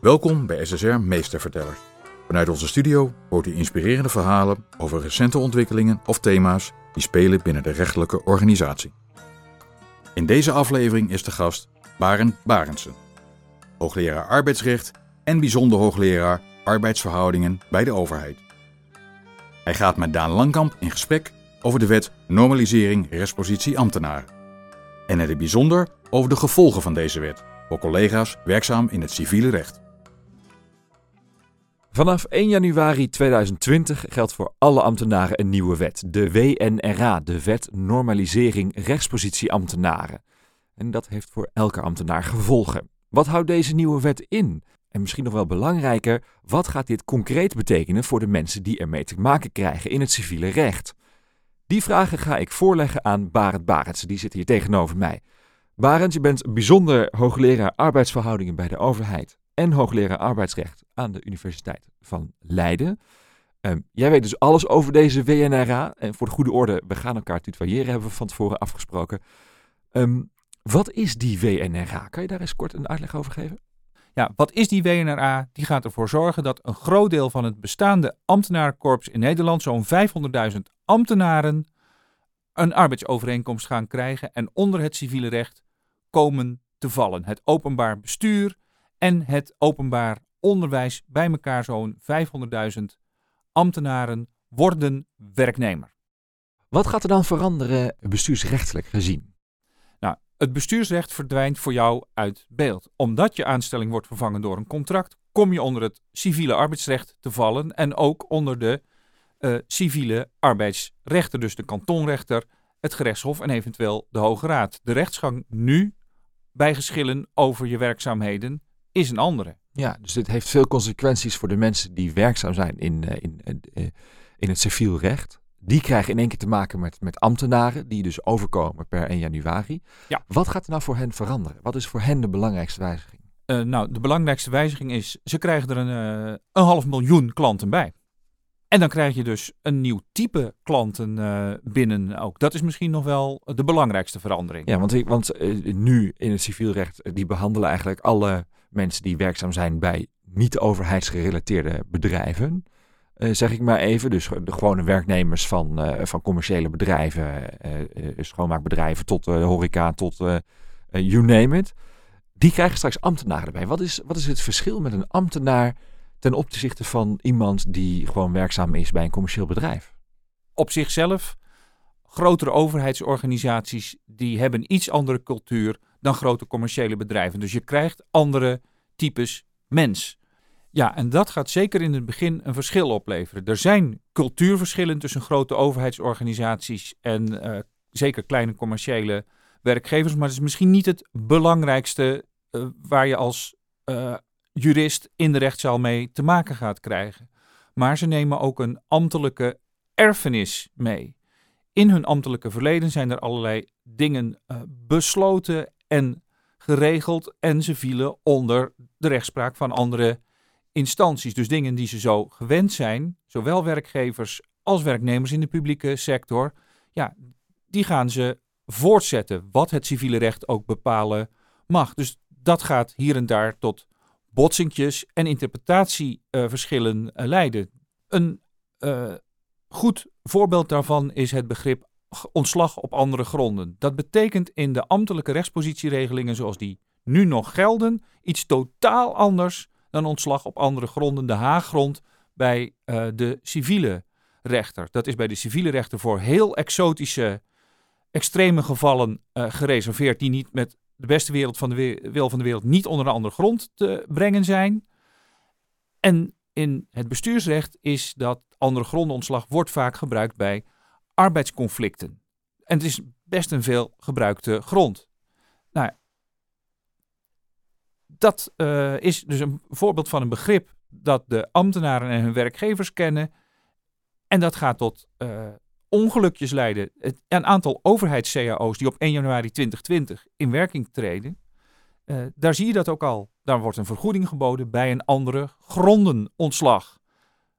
Welkom bij SSR Meestervertellers. Vanuit onze studio hoort u inspirerende verhalen over recente ontwikkelingen of thema's die spelen binnen de rechtelijke organisatie. In deze aflevering is de gast Barend Barendsen, hoogleraar arbeidsrecht en bijzonder hoogleraar arbeidsverhoudingen bij de overheid. Hij gaat met Daan Langkamp in gesprek over de wet Normalisering Rechtspositie Ambtenaren. En in het bijzonder over de gevolgen van deze wet voor collega's werkzaam in het civiele recht. Vanaf 1 januari 2020 geldt voor alle ambtenaren een nieuwe wet, de WNRA, de Wet Normalisering Rechtspositie Ambtenaren. En dat heeft voor elke ambtenaar gevolgen. Wat houdt deze nieuwe wet in? En misschien nog wel belangrijker, wat gaat dit concreet betekenen voor de mensen die ermee te maken krijgen in het civiele recht? Die vragen ga ik voorleggen aan Barend Barends, die zit hier tegenover mij. Barend, je bent bijzonder hoogleraar arbeidsverhoudingen bij de overheid en hoogleraar arbeidsrecht aan de Universiteit van Leiden. Um, jij weet dus alles over deze WNRA. En voor de goede orde, we gaan elkaar tutoyeren, hebben we van tevoren afgesproken. Um, wat is die WNRA? Kan je daar eens kort een uitleg over geven? Ja, wat is die WNRA? Die gaat ervoor zorgen dat een groot deel van het bestaande ambtenarenkorps in Nederland, zo'n 500.000 ambtenaren, een arbeidsovereenkomst gaan krijgen en onder het civiele recht komen te vallen. Het openbaar bestuur en het openbaar onderwijs, bij elkaar zo'n 500.000 ambtenaren, worden werknemer. Wat gaat er dan veranderen bestuursrechtelijk gezien? Nou, het bestuursrecht verdwijnt voor jou uit beeld. Omdat je aanstelling wordt vervangen door een contract, kom je onder het civiele arbeidsrecht te vallen en ook onder de uh, civiele arbeidsrechten, dus de kantonrechter, het gerechtshof en eventueel de Hoge Raad. De rechtsgang nu bij geschillen over je werkzaamheden is een andere. Ja, dus dit heeft veel consequenties voor de mensen die werkzaam zijn in, uh, in, uh, in het civiel recht. Die krijgen in één keer te maken met, met ambtenaren, die dus overkomen per 1 januari. Ja. Wat gaat er nou voor hen veranderen? Wat is voor hen de belangrijkste wijziging? Uh, nou, de belangrijkste wijziging is, ze krijgen er een, uh, een half miljoen klanten bij. En dan krijg je dus een nieuw type klanten uh, binnen ook. Dat is misschien nog wel de belangrijkste verandering. Ja, want, want nu in het civielrecht, die behandelen eigenlijk alle mensen die werkzaam zijn bij niet-overheidsgerelateerde bedrijven. Uh, zeg ik maar even. Dus de gewone werknemers van, uh, van commerciële bedrijven, uh, schoonmaakbedrijven tot horeca, tot you name it. Die krijgen straks ambtenaren erbij. Wat is, wat is het verschil met een ambtenaar ten opzichte van iemand die gewoon werkzaam is bij een commercieel bedrijf? Op zichzelf, grotere overheidsorganisaties die hebben iets andere cultuur dan grote commerciële bedrijven. Dus je krijgt andere types mens. Ja, en dat gaat zeker in het begin een verschil opleveren. Er zijn cultuurverschillen tussen grote overheidsorganisaties en uh, zeker kleine commerciële werkgevers, maar het is misschien niet het belangrijkste uh, waar je als uh, jurist in de rechtszaal mee te maken gaat krijgen. Maar ze nemen ook een ambtelijke erfenis mee. In hun ambtelijke verleden zijn er allerlei dingen besloten en geregeld en ze vielen onder de rechtspraak van andere instanties. Dus dingen die ze zo gewend zijn, zowel werkgevers als werknemers in de publieke sector, ja, die gaan ze voortzetten, wat het civiele recht ook bepalen mag. Dus dat gaat hier en daar tot botsingjes en interpretatieverschillen uh, leiden. Een uh, goed voorbeeld daarvan is het begrip ontslag op andere gronden. Dat betekent in de ambtelijke rechtspositieregelingen zoals die nu nog gelden iets totaal anders dan ontslag op andere gronden, de haaggrond bij uh, de civiele rechter. Dat is bij de civiele rechter voor heel exotische, extreme gevallen uh, gereserveerd, die niet met de beste wereld van de wil van de wereld niet onder een andere grond te brengen zijn. En in het bestuursrecht is dat andere grondenontslag wordt vaak gebruikt bij arbeidsconflicten. En het is best een veel gebruikte grond. Nou, dat uh, is dus een voorbeeld van een begrip dat de ambtenaren en hun werkgevers kennen. En dat gaat tot uh, ongelukjes leiden. Een aantal overheids-CAO's die op 1 januari 2020 in werking treden, uh, daar zie je dat ook al. Daar wordt een vergoeding geboden bij een andere grondenontslag.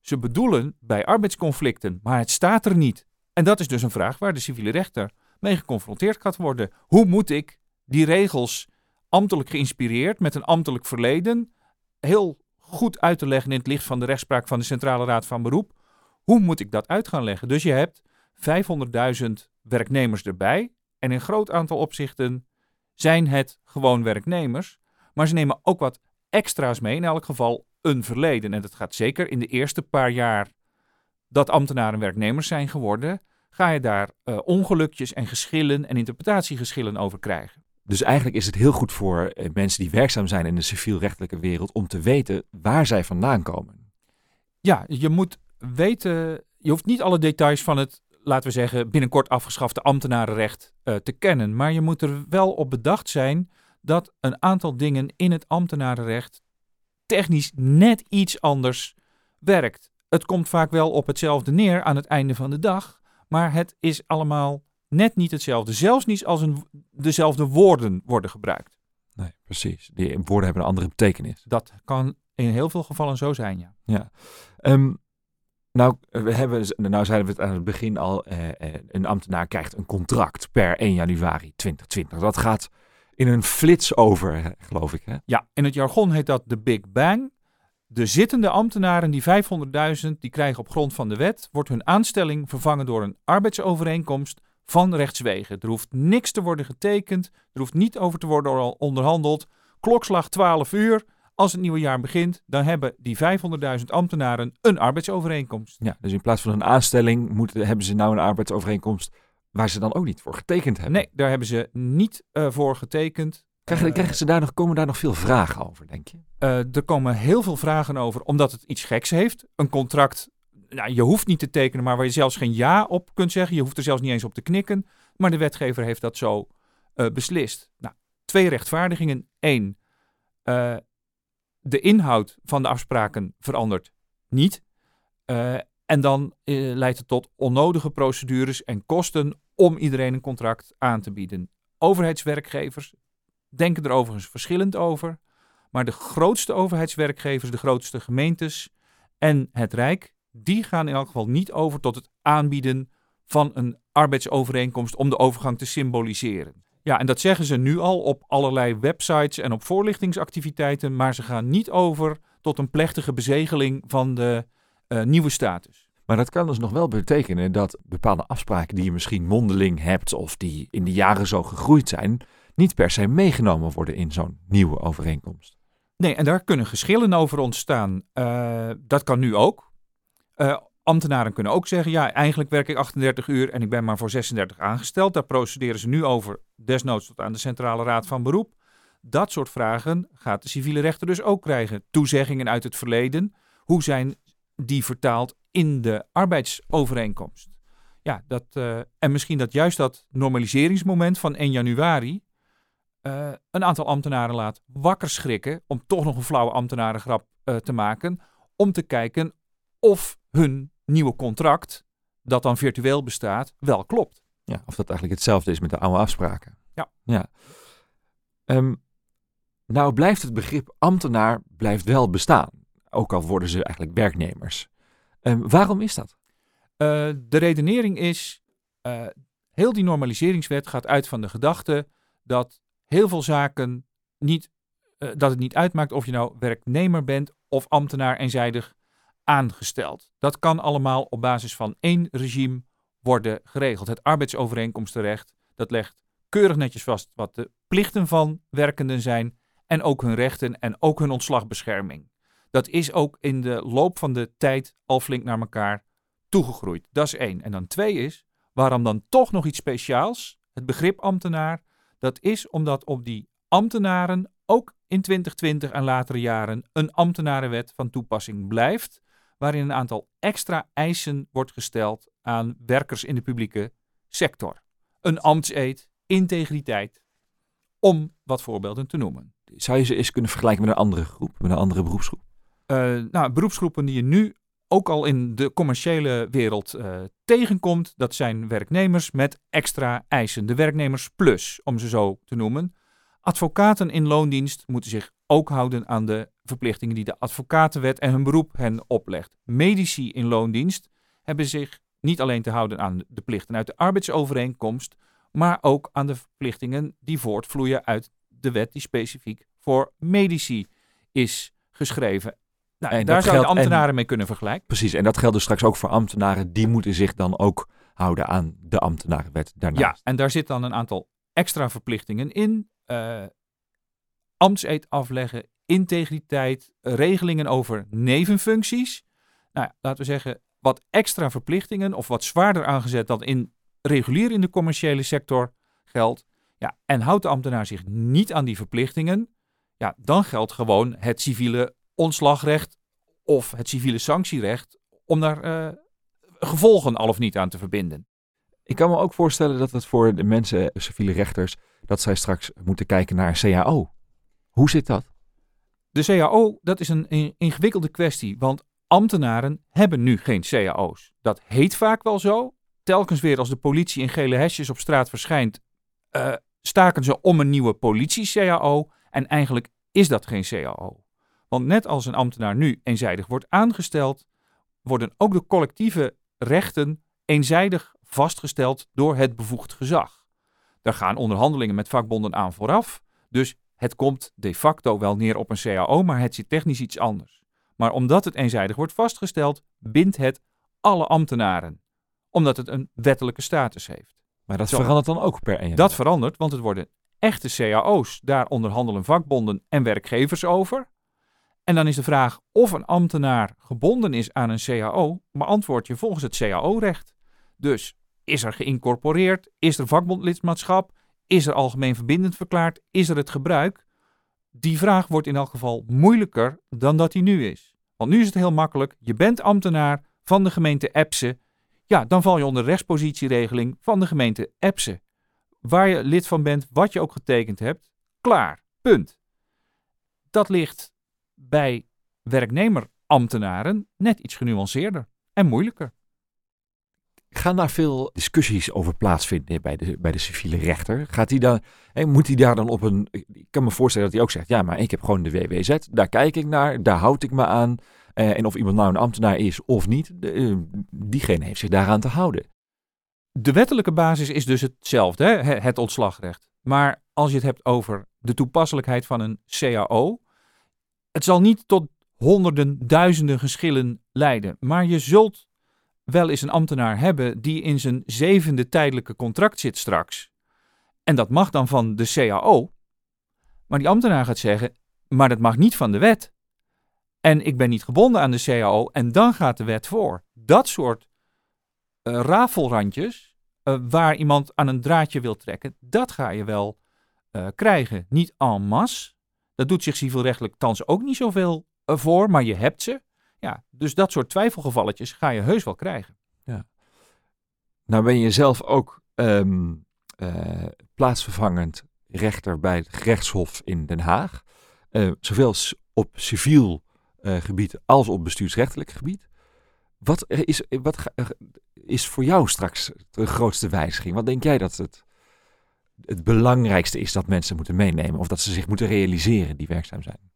Ze bedoelen bij arbeidsconflicten, maar het staat er niet. En dat is dus een vraag waar de civiele rechter mee geconfronteerd gaat worden. Hoe moet ik die regels ambtelijk geïnspireerd met een ambtelijk verleden heel goed uit te leggen in het licht van de rechtspraak van de Centrale Raad van Beroep. Hoe moet ik dat uit gaan leggen? Dus je hebt 500.000 werknemers erbij. En in een groot aantal opzichten zijn het gewoon werknemers. Maar ze nemen ook wat extra's mee, in elk geval een verleden. En dat gaat zeker in de eerste paar jaar dat ambtenaren werknemers zijn geworden, ga je daar uh, ongelukjes en geschillen en interpretatiegeschillen over krijgen. Dus eigenlijk is het heel goed voor eh, mensen die werkzaam zijn in de civielrechtelijke wereld om te weten waar zij vandaan komen. Ja, je moet weten, je hoeft niet alle details van het, laten we zeggen, binnenkort afgeschafte ambtenarenrecht uh, te kennen. Maar je moet er wel op bedacht zijn dat een aantal dingen in het ambtenarenrecht technisch net iets anders werkt. Het komt vaak wel op hetzelfde neer aan het einde van de dag, maar het is allemaal net niet hetzelfde. Zelfs niet als een, dezelfde woorden worden gebruikt. Nee, precies. Die woorden hebben een andere betekenis. Dat kan in heel veel gevallen zo zijn, ja. Ja. Um, nou, we hebben, nou zeiden we het aan het begin al, eh, eh, een ambtenaar krijgt een contract per 1 januari 2020. Dat gaat in een flits over, geloof ik. Hè? Ja, in het jargon heet dat de Big Bang. De zittende ambtenaren, die 500.000, die krijgen op grond van de wet, wordt hun aanstelling vervangen door een arbeidsovereenkomst van rechtswegen. Er hoeft niks te worden getekend, er hoeft niet over te worden onderhandeld. Klokslag 12 uur, als het nieuwe jaar begint, dan hebben die 500.000 ambtenaren een arbeidsovereenkomst. Ja, dus in plaats van een aanstelling moeten, hebben ze nou een arbeidsovereenkomst waar ze dan ook niet voor getekend hebben. Nee, daar hebben ze niet uh, voor getekend. Krijgen, uh, krijgen ze daar nog, komen daar nog veel vragen over, denk je? Uh, er komen heel veel vragen over, omdat het iets geks heeft. Een contract, nou, je hoeft niet te tekenen, maar waar je zelfs geen ja op kunt zeggen. Je hoeft er zelfs niet eens op te knikken. Maar de wetgever heeft dat zo beslist. Nou, twee rechtvaardigingen. Eén, de inhoud van de afspraken verandert niet. En dan leidt het tot onnodige procedures en kosten om iedereen een contract aan te bieden. Overheidswerkgevers denken er overigens verschillend over. Maar de grootste overheidswerkgevers, de grootste gemeentes en het Rijk, die gaan in elk geval niet over tot het aanbieden van een arbeidsovereenkomst om de overgang te symboliseren. Ja, en dat zeggen ze nu al op allerlei websites en op voorlichtingsactiviteiten, maar ze gaan niet over tot een plechtige bezegeling van de uh, nieuwe status. Maar dat kan dus nog wel betekenen dat bepaalde afspraken die je misschien mondeling hebt of die in de jaren zo gegroeid zijn, niet per se meegenomen worden in zo'n nieuwe overeenkomst. Nee, en daar kunnen geschillen over ontstaan. Uh, dat kan nu ook. Uh, ambtenaren kunnen ook zeggen, ja, eigenlijk werk ik 38 uur en ik ben maar voor 36 aangesteld. Daar procederen ze nu over, desnoods tot aan de Centrale Raad van Beroep. Dat soort vragen gaat de civiele rechter dus ook krijgen. Toezeggingen uit het verleden, hoe zijn die vertaald in de arbeidsovereenkomst? Ja, dat, uh, en misschien dat juist dat normaliseringsmoment van 1 januari uh, een aantal ambtenaren laat wakker schrikken, om toch nog een flauwe ambtenarengrap uh, te maken, om te kijken of hun nieuwe contract, dat dan virtueel bestaat, wel klopt. Ja, of dat eigenlijk hetzelfde is met de oude afspraken. Ja. ja. Um, nou blijft het begrip ambtenaar blijft wel bestaan, ook al worden ze eigenlijk werknemers. Um, waarom is dat? Uh, de redenering is, uh, heel die normaliseringswet gaat uit van de gedachte dat heel veel zaken niet, uh, dat het niet uitmaakt of je nou werknemer bent of ambtenaar eenzijdig aangesteld. Dat kan allemaal op basis van één regime worden geregeld. Het arbeidsovereenkomstenrecht, dat legt keurig netjes vast wat de plichten van werkenden zijn en ook hun rechten en ook hun ontslagbescherming. Dat is ook in de loop van de tijd al flink naar elkaar toegegroeid. Dat is één. En dan twee is, waarom dan toch nog iets speciaals? Het begrip ambtenaar, dat is omdat op die ambtenaren ook in 2020 en latere jaren een ambtenarenwet van toepassing blijft waarin een aantal extra eisen wordt gesteld aan werkers in de publieke sector. Een ambtseed, integriteit, om wat voorbeelden te noemen. Zou je ze eens kunnen vergelijken met een andere groep, met een andere beroepsgroep? Uh, nou, beroepsgroepen die je nu ook al in de commerciële wereld uh, tegenkomt, dat zijn werknemers met extra eisen. De werknemers plus, om ze zo te noemen. Advocaten in loondienst moeten zich ook houden aan de verplichtingen die de advocatenwet en hun beroep hen oplegt. Medici in loondienst hebben zich niet alleen te houden aan de plichten uit de arbeidsovereenkomst, maar ook aan de verplichtingen die voortvloeien uit de wet die specifiek voor medici is geschreven. Nou, En daar zou je geldt- en- ambtenaren mee kunnen vergelijken. Precies, en dat geldt dus straks ook voor ambtenaren. Die moeten zich dan ook houden aan de ambtenarenwet daarnaast. Ja, en daar zit dan een aantal extra verplichtingen in. Eh ambtseed afleggen, integriteit, regelingen over nevenfuncties. Nou, laten we zeggen, wat extra verplichtingen of wat zwaarder aangezet dan in regulier in de commerciële sector geldt. Ja, en houdt de ambtenaar zich niet aan die verplichtingen, ja, dan geldt gewoon het civiele ontslagrecht of het civiele sanctierecht om daar eh, gevolgen al of niet aan te verbinden. Ik kan me ook voorstellen dat het voor de mensen, civiele rechters, dat zij straks moeten kijken naar CAO. Hoe zit dat? De CAO, dat is een in- ingewikkelde kwestie, want ambtenaren hebben nu geen CAO's. Dat heet vaak wel zo. Telkens weer als de politie in gele hesjes op straat verschijnt, eh, staken ze om een nieuwe politie-CAO. En eigenlijk is dat geen CAO. Want net als een ambtenaar nu eenzijdig wordt aangesteld, worden ook de collectieve rechten eenzijdig vastgesteld door het bevoegd gezag. Daar gaan onderhandelingen met vakbonden aan vooraf. Dus het komt de facto wel neer op een CAO, maar het zit technisch iets anders. Maar omdat het eenzijdig wordt vastgesteld, bindt het alle ambtenaren. Omdat het een wettelijke status heeft. Maar dat Zo. verandert dan ook per 1 Dat verandert, want het worden echte CAO's. Daar onderhandelen vakbonden en werkgevers over. En dan is de vraag of een ambtenaar gebonden is aan een CAO, beantwoord je volgens het CAO-recht. Dus is er geïncorporeerd? Is er vakbondlidmaatschap? Is er algemeen verbindend verklaard? Is er het gebruik? Die vraag wordt in elk geval moeilijker dan dat die nu is. Want nu is het heel makkelijk. Je bent ambtenaar van de gemeente Epse. Ja, dan val je onder de rechtspositieregeling van de gemeente Epse. Waar je lid van bent, wat je ook getekend hebt. Klaar. Punt. Dat ligt bij werknemerambtenaren net iets genuanceerder en moeilijker. Gaan daar veel discussies over plaatsvinden bij de, bij de civiele rechter? Gaat die dan, hè, moet hij daar dan op een... Ik kan me voorstellen dat hij ook zegt, ja, maar ik heb gewoon de WWZ. Daar kijk ik naar, daar houd ik me aan. Eh, en of iemand nou een ambtenaar is of niet, de, eh, diegene heeft zich daaraan te houden. De wettelijke basis is dus hetzelfde, hè? he- het ontslagrecht. Maar als je het hebt over de toepasselijkheid van een CAO, het zal niet tot honderden, duizenden geschillen leiden. Maar je zult wel eens een ambtenaar hebben die in zijn zevende tijdelijke contract zit straks. En dat mag dan van de CAO. Maar die ambtenaar gaat zeggen, maar dat mag niet van de wet. En ik ben niet gebonden aan de CAO en dan gaat de wet voor. Dat soort eh, rafelrandjes, eh, waar iemand aan een draadje wil trekken, dat ga je wel eh, krijgen. Niet en masse. Dat doet zich civielrechtelijk thans ook niet zoveel eh, voor, maar je hebt ze. Ja, dus dat soort twijfelgevalletjes ga je heus wel krijgen. Nou ben je zelf ook ehm, eh, plaatsvervangend rechter bij het gerechtshof in Den Haag. Eh, zowel op civiel gebied als op bestuursrechtelijk gebied. Wat, is, wat is voor jou straks de grootste wijziging? Wat denk jij dat het, het belangrijkste is dat mensen moeten meenemen? Of dat ze zich moeten realiseren die werkzaam zijn?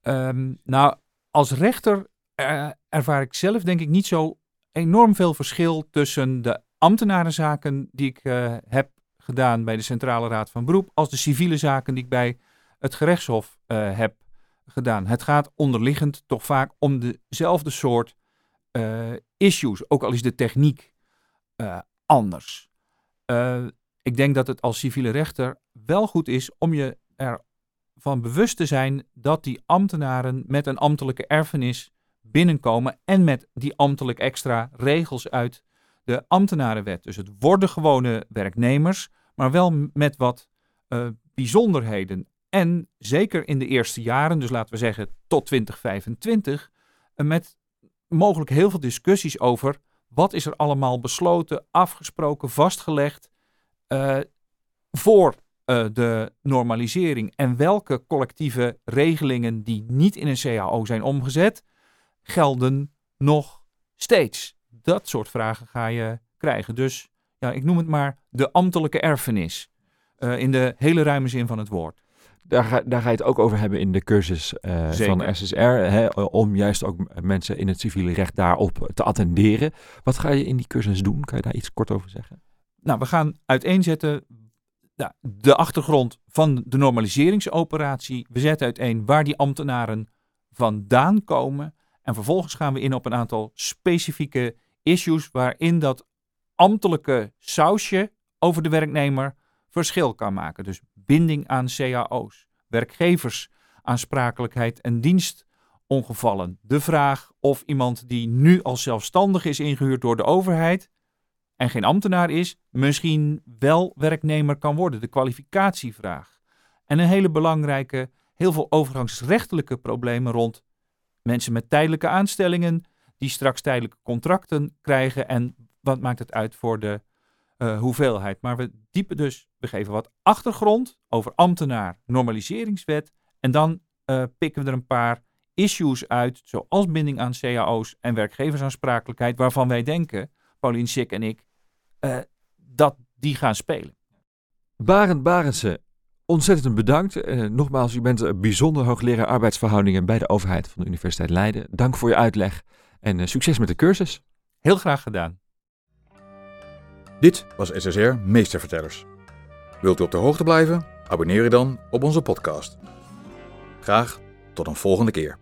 Ehm, nou, als rechter eh, ervaar ik zelf denk ik niet zo enorm veel verschil tussen de ambtenarenzaken die ik eh, heb gedaan bij de Centrale Raad van Beroep als de civiele zaken die ik bij het gerechtshof eh, heb gedaan. Het gaat onderliggend toch vaak om dezelfde soort issues, ook al is de techniek anders. Ik denk dat het als civiele rechter wel goed is om je ervan bewust te zijn dat die ambtenaren met een ambtelijke erfenis binnenkomen en met die ambtelijk extra regels uit de ambtenarenwet. Dus het worden gewone werknemers, maar wel met wat eh, bijzonderheden. En zeker in de eerste jaren, dus laten we zeggen tot 2025, eh, met mogelijk heel veel discussies over wat is er allemaal besloten, afgesproken, vastgelegd eh, voor eh, de normalisering en welke collectieve regelingen die niet in een CAO zijn omgezet, gelden nog steeds. Dat soort vragen ga je krijgen. Dus ja, ik noem het maar de ambtelijke erfenis. eh, in de hele ruime zin van het woord. Daar ga, daar ga je het ook over hebben in de cursus Zeker. van SSR. Hè, om juist ook mensen in het civiele recht daarop te attenderen. Wat ga je in die cursus doen? Kan je daar iets kort over zeggen? Nou, we gaan uiteenzetten de achtergrond van de normaliseringsoperatie. We zetten uiteen waar die ambtenaren vandaan komen. En vervolgens gaan we in op een aantal specifieke issues waarin dat ambtelijke sausje over de werknemer verschil kan maken. Dus binding aan cao's, werkgeversaansprakelijkheid en dienstongevallen. De vraag of iemand die nu als zelfstandig is ingehuurd door de overheid en geen ambtenaar is, misschien wel werknemer kan worden. De kwalificatievraag. En een hele belangrijke, heel veel overgangsrechtelijke problemen rond mensen met tijdelijke aanstellingen die straks tijdelijke contracten krijgen en wat maakt het uit voor de uh, hoeveelheid. Maar we diepen dus, we geven wat achtergrond over ambtenaar, normaliseringswet. En dan uh, pikken we er een paar issues uit, zoals binding aan cao's en werkgeversaansprakelijkheid, waarvan wij denken, Paulien Sik en ik, uh, dat die gaan spelen. Barend Barendse, ontzettend bedankt. Uh, nogmaals, u bent een bijzonder hoogleraar arbeidsverhoudingen bij de overheid van de Universiteit Leiden. Dank voor je uitleg en uh, succes met de cursus. Heel graag gedaan. Dit was SSR Meestervertellers. Wilt u op de hoogte blijven? Abonneer je dan op onze podcast. Graag tot een volgende keer.